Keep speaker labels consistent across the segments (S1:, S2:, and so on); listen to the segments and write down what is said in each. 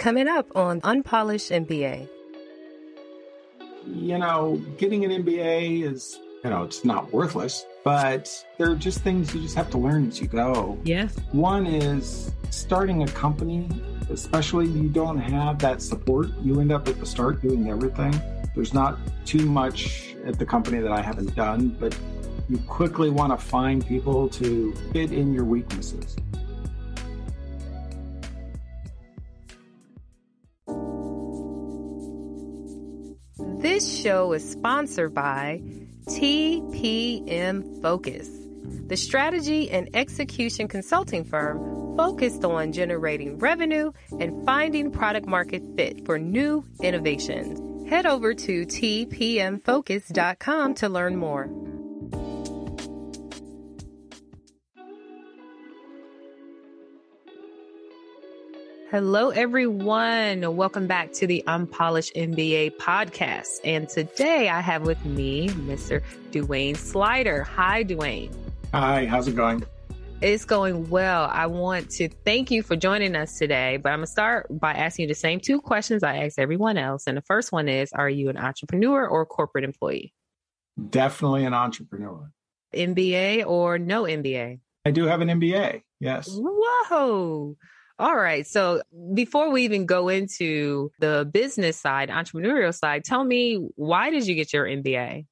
S1: Coming up on Unpolished MBA.
S2: You know, getting an MBA is, you know, it's not worthless, but there are just things you just have to learn as you go.
S1: Yes.
S2: One is starting a company, especially you don't have that support. You end up at the start doing everything. There's not too much at the company that I haven't done, but you quickly want to find people to fit in your weaknesses.
S1: This show is sponsored by TPM Focus, the strategy and execution consulting firm focused on generating revenue and finding product market fit for new innovations. Head over to tpmfocus.com to learn more. Hello, everyone. Welcome back to the Unpolished MBA podcast. And today I have with me Mr. Duane Slider. Hi, Duane.
S2: Hi, how's it going?
S1: It's going well. I want to thank you for joining us today, but I'm going to start by asking you the same two questions I ask everyone else. And the first one is Are you an entrepreneur or corporate employee?
S2: Definitely an entrepreneur.
S1: MBA or no MBA?
S2: I do have an MBA, yes.
S1: Whoa. All right. So before we even go into the business side, entrepreneurial side, tell me why did you get your MBA?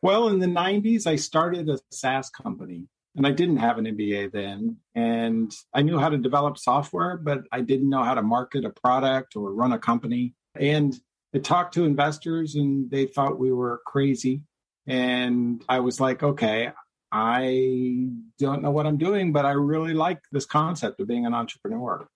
S2: Well, in the 90s, I started a SaaS company and I didn't have an MBA then. And I knew how to develop software, but I didn't know how to market a product or run a company. And I talked to investors and they thought we were crazy. And I was like, okay, I don't know what I'm doing, but I really like this concept of being an entrepreneur.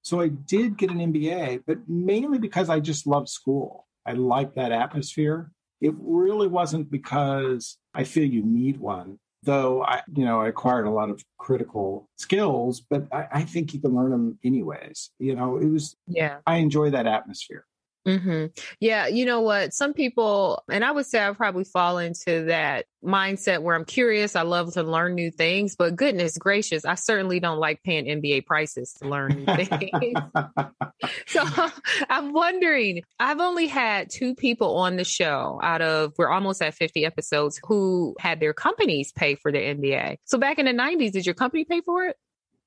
S2: So I did get an MBA, but mainly because I just love school. I like that atmosphere. It really wasn't because I feel you need one, though I, you know, I acquired a lot of critical skills, but I, I think you can learn them anyways. You know, it was,
S1: yeah,
S2: I enjoy that atmosphere.
S1: Mm-hmm. Yeah, you know what? Some people, and I would say I probably fall into that mindset where I'm curious. I love to learn new things, but goodness gracious, I certainly don't like paying MBA prices to learn new things. so I'm wondering, I've only had two people on the show out of, we're almost at 50 episodes, who had their companies pay for their MBA. So back in the 90s, did your company pay for it?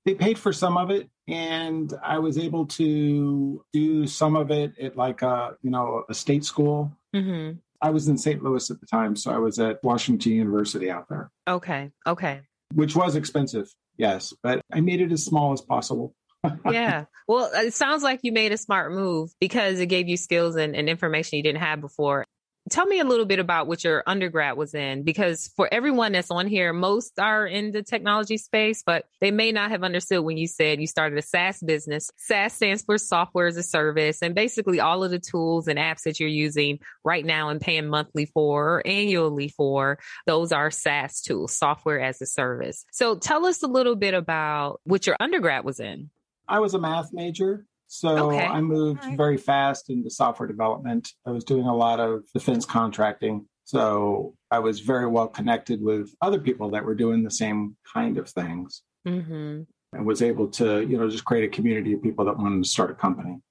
S2: They paid for some of it and i was able to do some of it at like a you know a state school mm-hmm. i was in st louis at the time so i was at washington university out there
S1: okay okay
S2: which was expensive yes but i made it as small as possible
S1: yeah. Well, it sounds like you made a smart move because it gave you skills and, and information you didn't have before. Tell me a little bit about what your undergrad was in, because for everyone that's on here, most are in the technology space, but they may not have understood when you said you started a SaaS business. SaaS stands for software as a service, and basically all of the tools and apps that you're using right now and paying monthly for or annually for, those are SaaS tools, software as a service. So tell us a little bit about what your undergrad was in.
S2: I was a math major. So okay. I moved right. very fast into software development. I was doing a lot of defense contracting. So I was very well connected with other people that were doing the same kind of things. Mm-hmm. And was able to, you know, just create a community of people that wanted to start a company.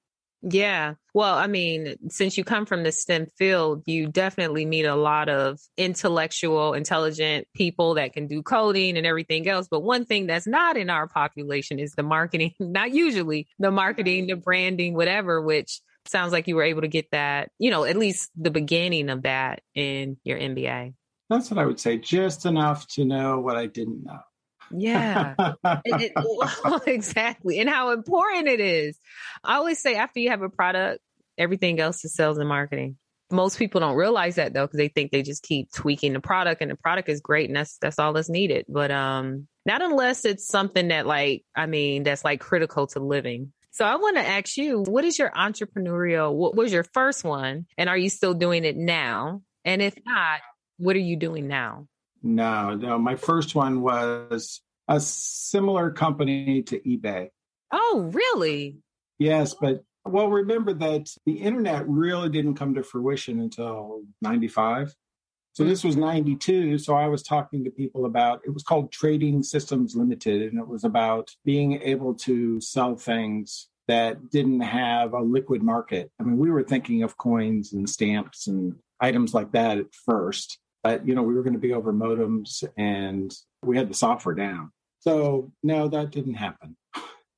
S1: Yeah. Well, I mean, since you come from the STEM field, you definitely meet a lot of intellectual, intelligent people that can do coding and everything else. But one thing that's not in our population is the marketing, not usually the marketing, the branding, whatever, which sounds like you were able to get that, you know, at least the beginning of that in your MBA.
S2: That's what I would say, just enough to know what I didn't know.
S1: Yeah, it, it, exactly. And how important it is. I always say after you have a product, everything else is sales and marketing. Most people don't realize that though, because they think they just keep tweaking the product and the product is great and that's, that's all that's needed. But, um, not unless it's something that like, I mean, that's like critical to living. So I want to ask you, what is your entrepreneurial, what was your first one? And are you still doing it now? And if not, what are you doing now?
S2: No, no. My first one was a similar company to eBay.
S1: Oh, really?
S2: Yes, but well, remember that the internet really didn't come to fruition until 95. So this was 92. So I was talking to people about it was called Trading Systems Limited, and it was about being able to sell things that didn't have a liquid market. I mean, we were thinking of coins and stamps and items like that at first, but you know, we were going to be over modems and we had the software down. So no, that didn't happen.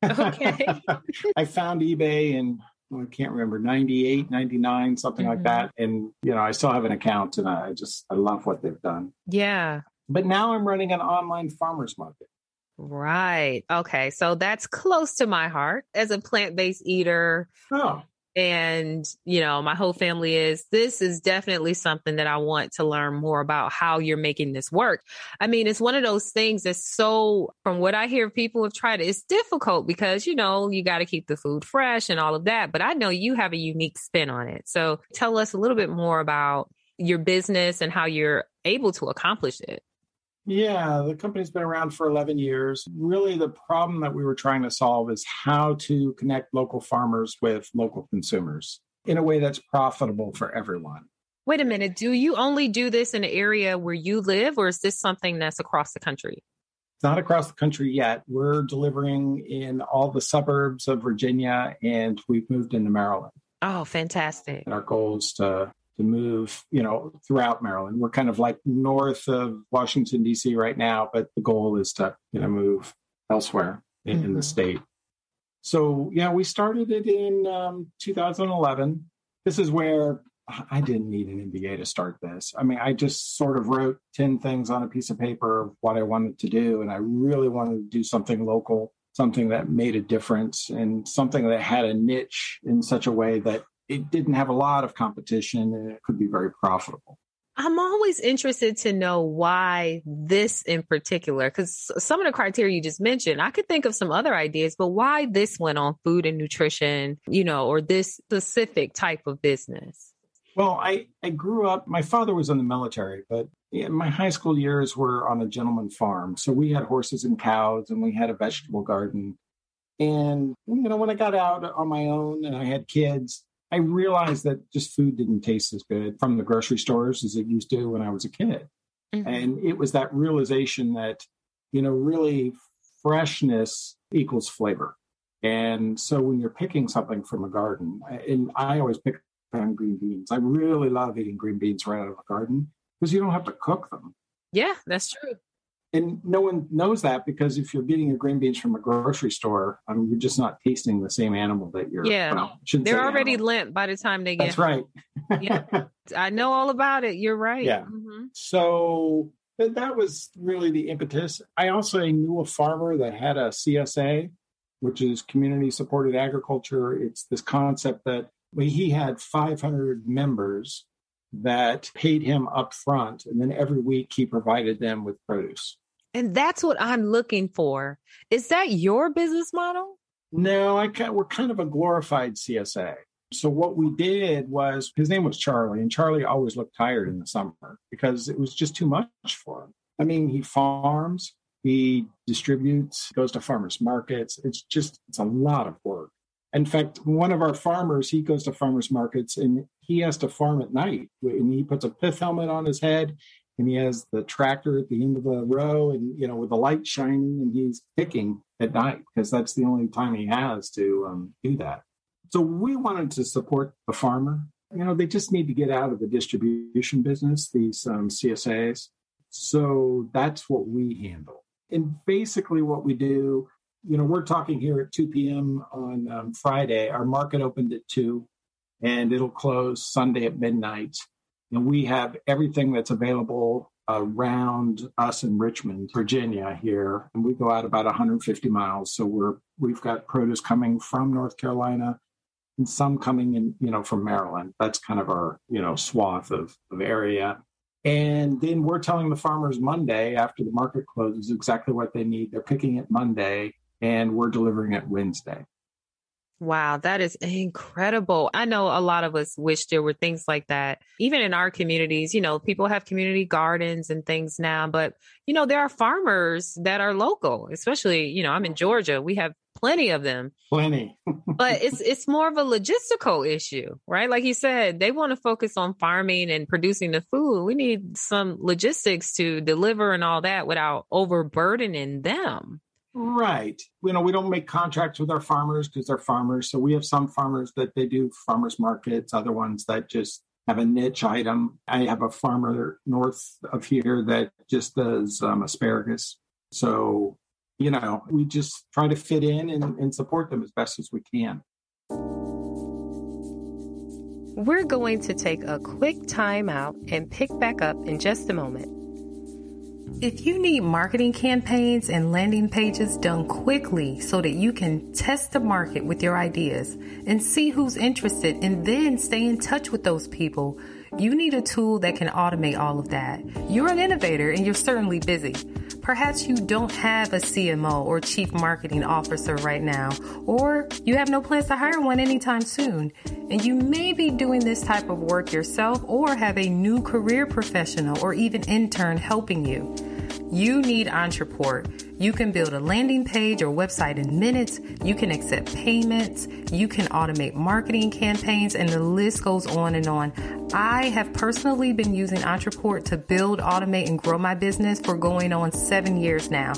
S1: Okay.
S2: I found eBay in I can't remember 98, 99, something mm-hmm. like that. And you know, I still have an account and I just I love what they've done.
S1: Yeah.
S2: But now I'm running an online farmers market.
S1: Right. Okay. So that's close to my heart as a plant based eater.
S2: Oh.
S1: And, you know, my whole family is, this is definitely something that I want to learn more about how you're making this work. I mean, it's one of those things that's so, from what I hear people have tried, it's difficult because, you know, you got to keep the food fresh and all of that. But I know you have a unique spin on it. So tell us a little bit more about your business and how you're able to accomplish it.
S2: Yeah, the company's been around for 11 years. Really, the problem that we were trying to solve is how to connect local farmers with local consumers in a way that's profitable for everyone.
S1: Wait a minute. Do you only do this in an area where you live, or is this something that's across the country?
S2: It's not across the country yet. We're delivering in all the suburbs of Virginia, and we've moved into Maryland.
S1: Oh, fantastic.
S2: And our goal is to to move, you know, throughout Maryland. We're kind of like north of Washington D.C. right now, but the goal is to, you know, move elsewhere in, mm-hmm. in the mm-hmm. state. So yeah, we started it in um, 2011. This is where I didn't need an MBA to start this. I mean, I just sort of wrote 10 things on a piece of paper of what I wanted to do. And I really wanted to do something local, something that made a difference and something that had a niche in such a way that it didn't have a lot of competition and it could be very profitable.
S1: I'm always interested to know why this in particular, because some of the criteria you just mentioned, I could think of some other ideas, but why this went on food and nutrition, you know, or this specific type of business?
S2: Well, I, I grew up, my father was in the military, but my high school years were on a gentleman farm. So we had horses and cows and we had a vegetable garden. And, you know, when I got out on my own and I had kids, I realized that just food didn't taste as good from the grocery stores as it used to when I was a kid. Mm-hmm. And it was that realization that, you know, really freshness equals flavor. And so when you're picking something from a garden, and I always pick on green beans, I really love eating green beans right out of a garden because you don't have to cook them.
S1: Yeah, that's true
S2: and no one knows that because if you're getting your green beans from a grocery store, I mean, you're just not tasting the same animal that you're.
S1: Yeah, well, they're already animal. limp by the time they get.
S2: That's right.
S1: yeah, I know all about it. You're right.
S2: Yeah. Mm-hmm. So that was really the impetus. I also knew a farmer that had a CSA, which is community supported agriculture. It's this concept that he had 500 members that paid him up front and then every week he provided them with produce
S1: and that's what I'm looking for. Is that your business model?
S2: No, I we're kind of a glorified CSA. So what we did was his name was Charlie, and Charlie always looked tired in the summer because it was just too much for him. I mean, he farms, he distributes, goes to farmers markets. It's just it's a lot of work. In fact, one of our farmers, he goes to farmers markets and he has to farm at night. And he puts a pith helmet on his head and he has the tractor at the end of the row and you know with the light shining and he's picking at night because that's the only time he has to um, do that. So we wanted to support the farmer. You know they just need to get out of the distribution business these um, csas so that's what we handle. And basically what we do you know we're talking here at 2 p.m on um, friday. Our market opened at 2 and it'll close sunday at midnight and we have everything that's available around us in Richmond, Virginia here. And we go out about 150 miles. So we're we've got produce coming from North Carolina and some coming in, you know, from Maryland. That's kind of our, you know, swath of, of area. And then we're telling the farmers Monday after the market closes exactly what they need. They're picking it Monday and we're delivering it Wednesday.
S1: Wow, that is incredible. I know a lot of us wish there were things like that. Even in our communities, you know, people have community gardens and things now, but you know, there are farmers that are local, especially, you know, I'm in Georgia. We have plenty of them.
S2: Plenty.
S1: but it's it's more of a logistical issue, right? Like you said, they want to focus on farming and producing the food. We need some logistics to deliver and all that without overburdening them.
S2: Right. You know, we don't make contracts with our farmers because they're farmers. So we have some farmers that they do farmers markets, other ones that just have a niche item. I have a farmer north of here that just does um, asparagus. So, you know, we just try to fit in and, and support them as best as we can.
S1: We're going to take a quick time out and pick back up in just a moment. If you need marketing campaigns and landing pages done quickly so that you can test the market with your ideas and see who's interested and then stay in touch with those people, you need a tool that can automate all of that. You're an innovator and you're certainly busy. Perhaps you don't have a CMO or chief marketing officer right now, or you have no plans to hire one anytime soon, and you may be doing this type of work yourself or have a new career professional or even intern helping you. You need Ontraport. You can build a landing page or website in minutes. You can accept payments. You can automate marketing campaigns, and the list goes on and on. I have personally been using Ontraport to build, automate, and grow my business for going on seven years now.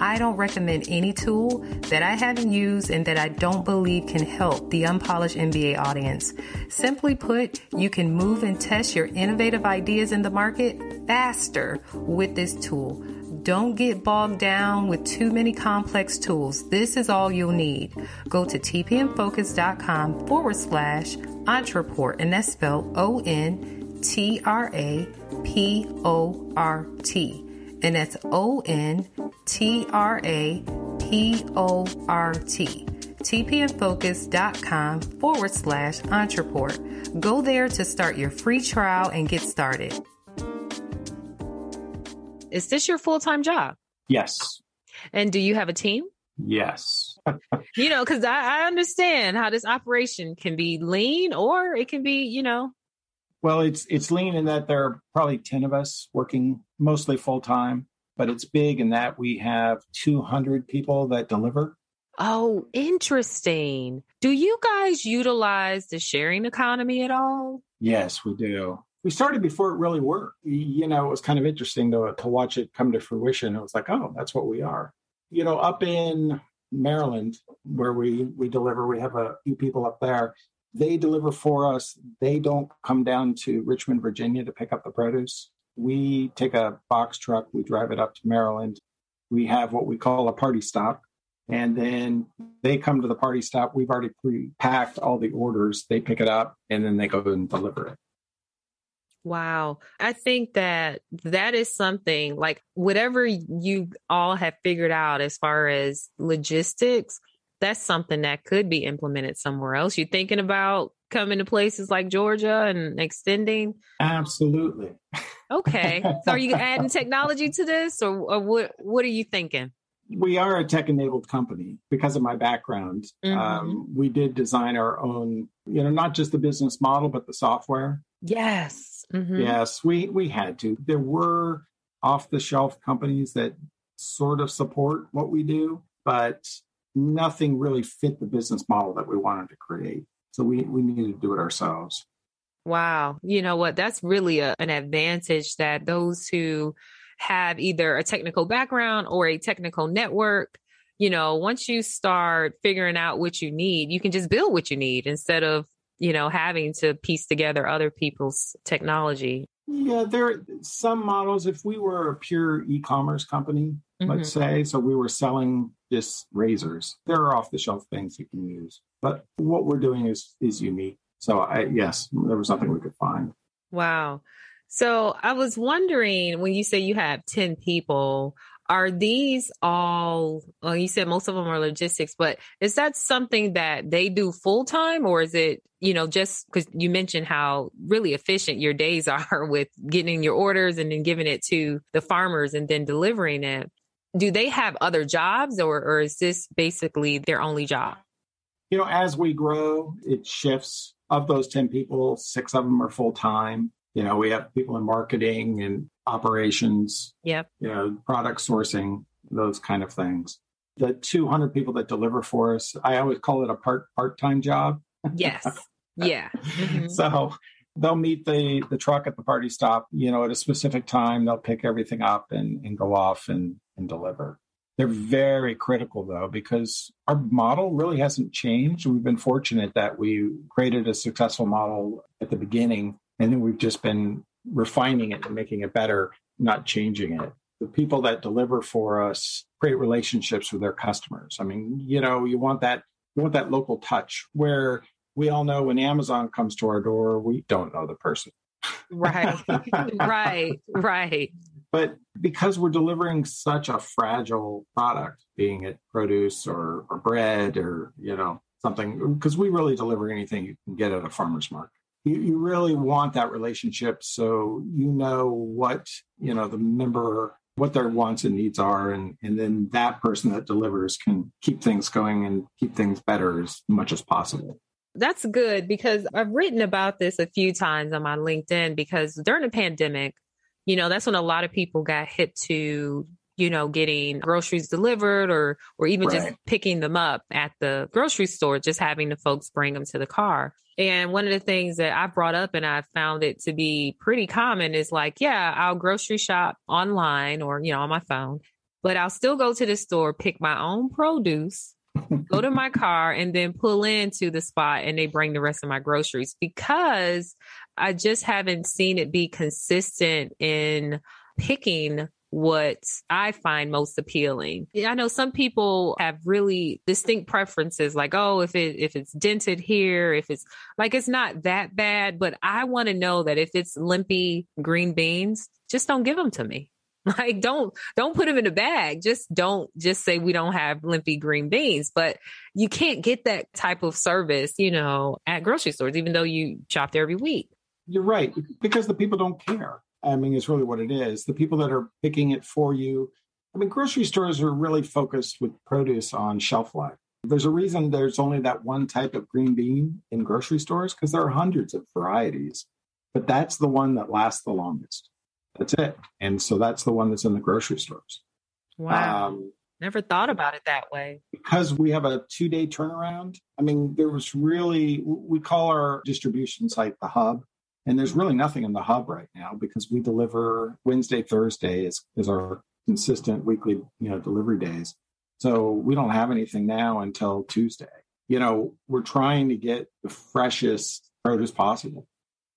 S1: I don't recommend any tool that I haven't used and that I don't believe can help the unpolished MBA audience. Simply put, you can move and test your innovative ideas in the market faster with this tool. Don't get bogged down with too many complex tools. This is all you'll need. Go to tpmfocus.com forward slash Ontraport, and that's spelled O N T R A P O R T. And that's O N T R A P O R T. tpmfocus.com forward slash Ontraport. Go there to start your free trial and get started. Is this your full time job?
S2: Yes.
S1: And do you have a team?
S2: Yes.
S1: you know, because I, I understand how this operation can be lean or it can be, you know.
S2: Well, it's it's lean in that there are probably ten of us working mostly full time, but it's big in that we have two hundred people that deliver.
S1: Oh, interesting. Do you guys utilize the sharing economy at all?
S2: Yes, we do we started before it really worked. You know, it was kind of interesting to, to watch it come to fruition. It was like, oh, that's what we are. You know, up in Maryland, where we we deliver, we have a few people up there. They deliver for us. They don't come down to Richmond, Virginia to pick up the produce. We take a box truck, we drive it up to Maryland. We have what we call a party stop. And then they come to the party stop. We've already pre packed all the orders. They pick it up and then they go and deliver it.
S1: Wow. I think that that is something like whatever you all have figured out as far as logistics, that's something that could be implemented somewhere else. You're thinking about coming to places like Georgia and extending?
S2: Absolutely.
S1: Okay. so are you adding technology to this or, or what what are you thinking?
S2: we are a tech enabled company because of my background. Mm-hmm. Um, we did design our own, you know, not just the business model, but the software.
S1: Yes.
S2: Mm-hmm. Yes, we we had to. There were off the shelf companies that sort of support what we do, but nothing really fit the business model that we wanted to create. So we we needed to do it ourselves.
S1: Wow. You know what? That's really a, an advantage that those who have either a technical background or a technical network, you know, once you start figuring out what you need, you can just build what you need instead of you know, having to piece together other people's technology.
S2: Yeah, there are some models. If we were a pure e commerce company, mm-hmm. let's say, so we were selling just razors, there are off the shelf things you can use. But what we're doing is is unique. So I yes, there was nothing we could find.
S1: Wow. So I was wondering when you say you have 10 people, are these all well you said most of them are logistics but is that something that they do full time or is it you know just because you mentioned how really efficient your days are with getting your orders and then giving it to the farmers and then delivering it? Do they have other jobs or, or is this basically their only job?
S2: You know as we grow it shifts. Of those 10 people six of them are full time you know we have people in marketing and operations,
S1: yep.
S2: you know, product sourcing, those kind of things. The 200 people that deliver for us, I always call it a part part-time job.
S1: Yes. Yeah. Mm-hmm.
S2: so they'll meet the the truck at the party stop, you know, at a specific time. They'll pick everything up and, and go off and, and deliver. They're very critical though, because our model really hasn't changed. We've been fortunate that we created a successful model at the beginning, and then we've just been refining it and making it better, not changing it. The people that deliver for us create relationships with their customers. I mean, you know, you want that you want that local touch where we all know when Amazon comes to our door, we don't know the person.
S1: right. right. Right.
S2: But because we're delivering such a fragile product, being it produce or, or bread or, you know, something, because we really deliver anything you can get at a farmer's market. You, you really want that relationship so you know what, you know, the member what their wants and needs are and and then that person that delivers can keep things going and keep things better as much as possible
S1: that's good because I've written about this a few times on my LinkedIn because during the pandemic, you know, that's when a lot of people got hit to, you know, getting groceries delivered or or even right. just picking them up at the grocery store, just having the folks bring them to the car. And one of the things that I brought up and I found it to be pretty common is like, yeah, I'll grocery shop online or, you know, on my phone, but I'll still go to the store, pick my own produce, go to my car and then pull into the spot and they bring the rest of my groceries because I just haven't seen it be consistent in picking what I find most appealing. I know some people have really distinct preferences like oh if it if it's dented here if it's like it's not that bad but I want to know that if it's limpy green beans just don't give them to me. Like don't don't put them in a bag. Just don't just say we don't have limpy green beans. But you can't get that type of service, you know, at grocery stores, even though you shop there every week.
S2: You're right, because the people don't care. I mean, it's really what it is. The people that are picking it for you. I mean, grocery stores are really focused with produce on shelf life. There's a reason there's only that one type of green bean in grocery stores because there are hundreds of varieties, but that's the one that lasts the longest. That's it. And so that's the one that's in the grocery stores.
S1: Wow. Um, Never thought about it that way.
S2: Because we have a two day turnaround. I mean, there was really, we call our distribution site the hub. And there's really nothing in the hub right now because we deliver Wednesday, Thursday is, is our consistent weekly, you know, delivery days. So we don't have anything now until Tuesday. You know, we're trying to get the freshest produce possible.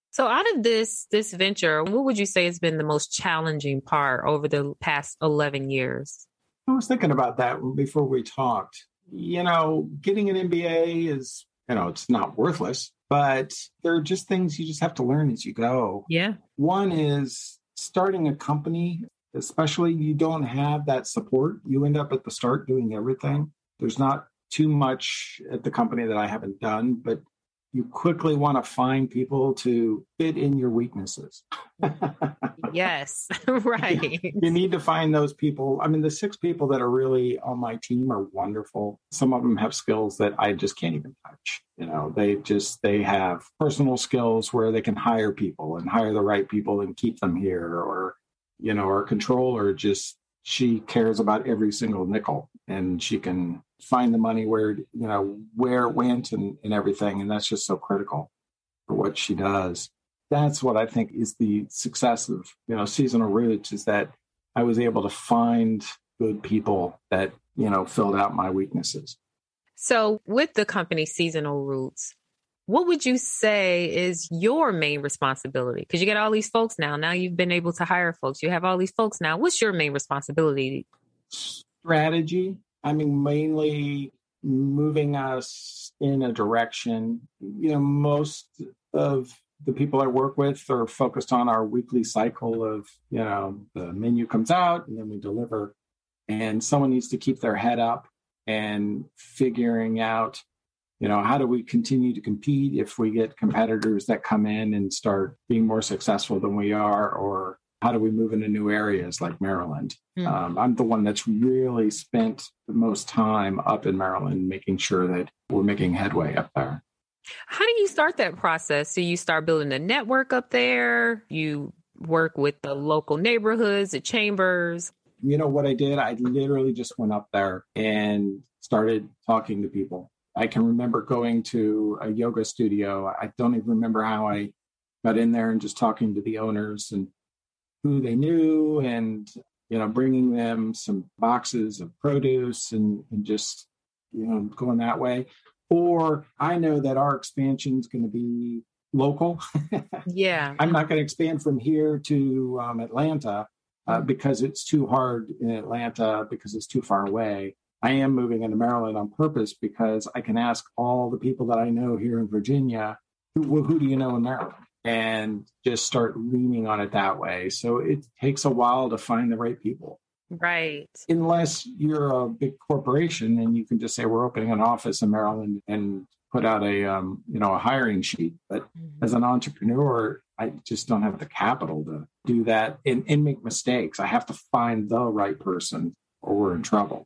S1: So out of this this venture, what would you say has been the most challenging part over the past 11 years?
S2: I was thinking about that before we talked. You know, getting an MBA is, you know, it's not worthless, but there are just things you just have to learn as you go.
S1: Yeah.
S2: One is starting a company, especially you don't have that support. You end up at the start doing everything. There's not too much at the company that I haven't done, but you quickly want to find people to fit in your weaknesses.
S1: yes, right.
S2: You need to find those people. I mean, the six people that are really on my team are wonderful. Some of them have skills that I just can't even touch. You know, they just they have personal skills where they can hire people and hire the right people and keep them here or you know, our controller just she cares about every single nickel and she can find the money where you know where it went and, and everything and that's just so critical for what she does that's what i think is the success of you know seasonal roots is that i was able to find good people that you know filled out my weaknesses
S1: so with the company seasonal roots what would you say is your main responsibility? Because you get all these folks now. Now you've been able to hire folks. You have all these folks now. What's your main responsibility?
S2: Strategy. I mean, mainly moving us in a direction. You know, most of the people I work with are focused on our weekly cycle of, you know, the menu comes out and then we deliver. And someone needs to keep their head up and figuring out you know how do we continue to compete if we get competitors that come in and start being more successful than we are or how do we move into new areas like maryland? Mm. um, i'm the one that's really spent the most time up in maryland making sure that we're making headway up there.
S1: How do you start that process? So you start building a network up there? You work with the local neighborhoods the chambers?
S2: You know what i did? I literally just went up there and started talking to people. I can remember going to a yoga studio. I don't even remember how I got in there and just talking to the owners and who they knew and you know, bringing them some boxes of produce and, and just, you know, going that way. Or I know that our expansion is going to be local.
S1: yeah.
S2: I'm not going to expand from here to um, Atlanta uh, mm-hmm. because it's too hard in Atlanta because it's too far away. I am moving into Maryland on purpose because I can ask all the people that I know here in Virginia, who, who do you know in Maryland? And just start leaning on it that way. So it takes a while to find the right people.
S1: Right.
S2: Unless you're a big corporation and you can just say, we're opening an office in Maryland and put out a um, you know a hiring sheet but mm-hmm. as an entrepreneur i just don't have the capital to do that and, and make mistakes i have to find the right person or we're in trouble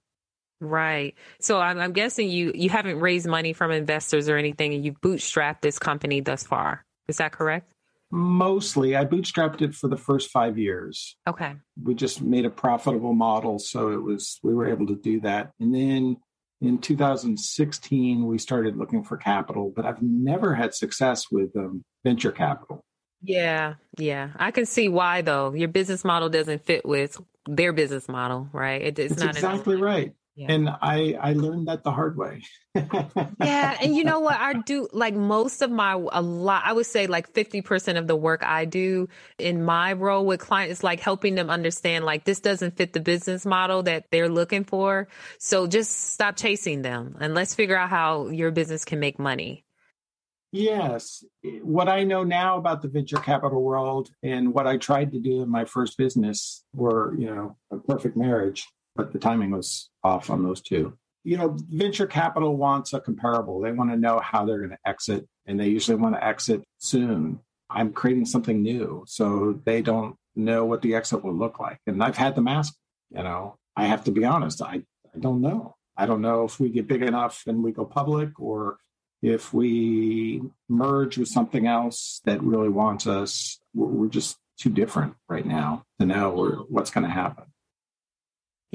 S1: right so I'm, I'm guessing you you haven't raised money from investors or anything and you've bootstrapped this company thus far is that correct?
S2: Mostly. I bootstrapped it for the first five years.
S1: Okay.
S2: We just made a profitable model so it was we were able to do that. And then in 2016 we started looking for capital but i've never had success with um, venture capital.
S1: Yeah yeah. I can see why though. Your business model doesn't fit with their business model right?
S2: It, it's, it's not exactly right yeah. And I I learned that the hard way.
S1: yeah, and you know what I do like most of my a lot I would say like 50% of the work I do in my role with clients is like helping them understand like this doesn't fit the business model that they're looking for. So just stop chasing them and let's figure out how your business can make money.
S2: Yes. Eh, what I know now about the venture capital world and what I tried to do in my first business were, you know, a perfect marriage but the timing was off on those two. You know, venture capital wants a comparable. They want to know how they're going to exit, and they usually want to exit soon. I'm creating something new, so they don't know what the exit will look like. And I've had them ask, you know, I have to be honest, I, I don't know. I don't know if we get big enough and we go public or if we merge with something else that really wants us. We're just too different right now to know what's going to happen.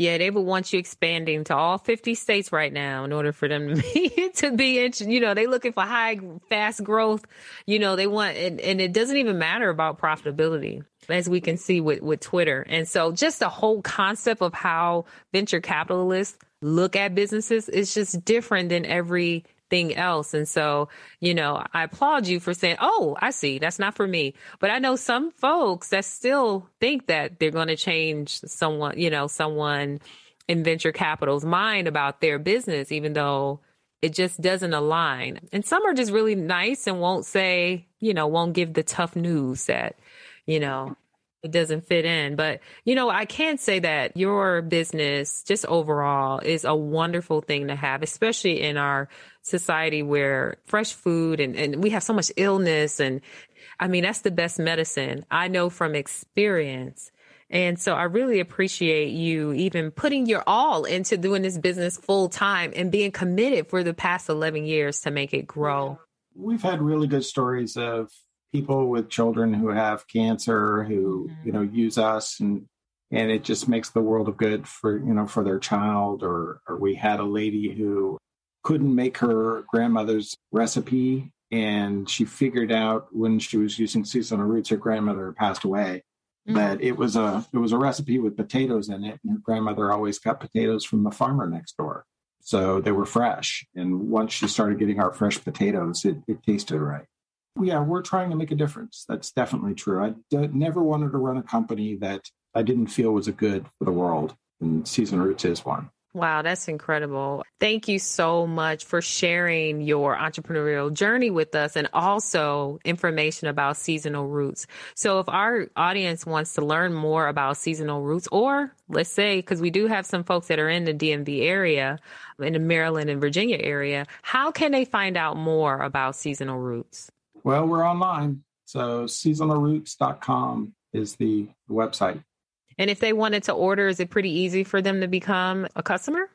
S1: Yeah, they would want you expanding to all 50 states right now in order for them to be, to be, you know, they looking for high, fast growth. You know, they want, and, and it doesn't even matter about profitability as we can see with, with Twitter. And so just the whole concept of how venture capitalists look at businesses is just different than every thing else. And so, you know, I applaud you for saying, Oh, I see. That's not for me. But I know some folks that still think that they're going to change someone, you know, someone in venture capital's mind about their business, even though it just doesn't align. And some are just really nice and won't say, you know, won't give the tough news that, you know, it doesn't fit in. But, you know, I can say that your business, just overall, is a wonderful thing to have, especially in our society where fresh food and, and we have so much illness. And I mean, that's the best medicine. I know from experience. And so I really appreciate you even putting your all into doing this business full time and being committed for the past 11 years to make it grow.
S2: We've had really good stories of people with children who have cancer who mm-hmm. you know use us and and it just makes the world of good for you know for their child or or we had a lady who couldn't make her grandmother's recipe and she figured out when she was using seasonal roots her grandmother passed away mm-hmm. that it was a it was a recipe with potatoes in it and her grandmother always got potatoes from the farmer next door so they were fresh and once she started getting our fresh potatoes it, it tasted right yeah, we're trying to make a difference. That's definitely true. I d- never wanted to run a company that I didn't feel was a good for the world, and Season Roots is one.
S1: Wow, that's incredible. Thank you so much for sharing your entrepreneurial journey with us and also information about seasonal roots. So if our audience wants to learn more about seasonal roots, or let's say, because we do have some folks that are in the DMV area, in the Maryland and Virginia area, how can they find out more about seasonal roots?
S2: Well, we're online. So seasonalroots.com is the website.
S1: And if they wanted to order, is it pretty easy for them to become a customer?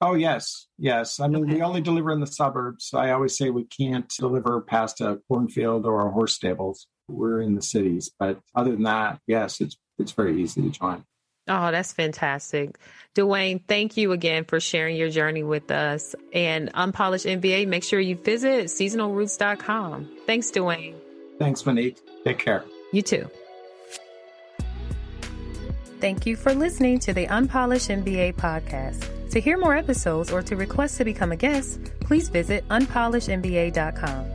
S2: Oh, yes. Yes. I mean, okay. we only deliver in the suburbs. I always say we can't deliver past a cornfield or a horse stables. We're in the cities. But other than that, yes, it's it's very easy to join.
S1: Oh, that's fantastic. Dwayne, thank you again for sharing your journey with us. And Unpolished MBA, make sure you visit seasonalroots.com. Thanks, Dwayne.
S2: Thanks, Monique. Take care.
S1: You too.
S3: Thank you for listening to the Unpolished MBA podcast. To hear more episodes or to request to become a guest, please visit unpolishedmba.com.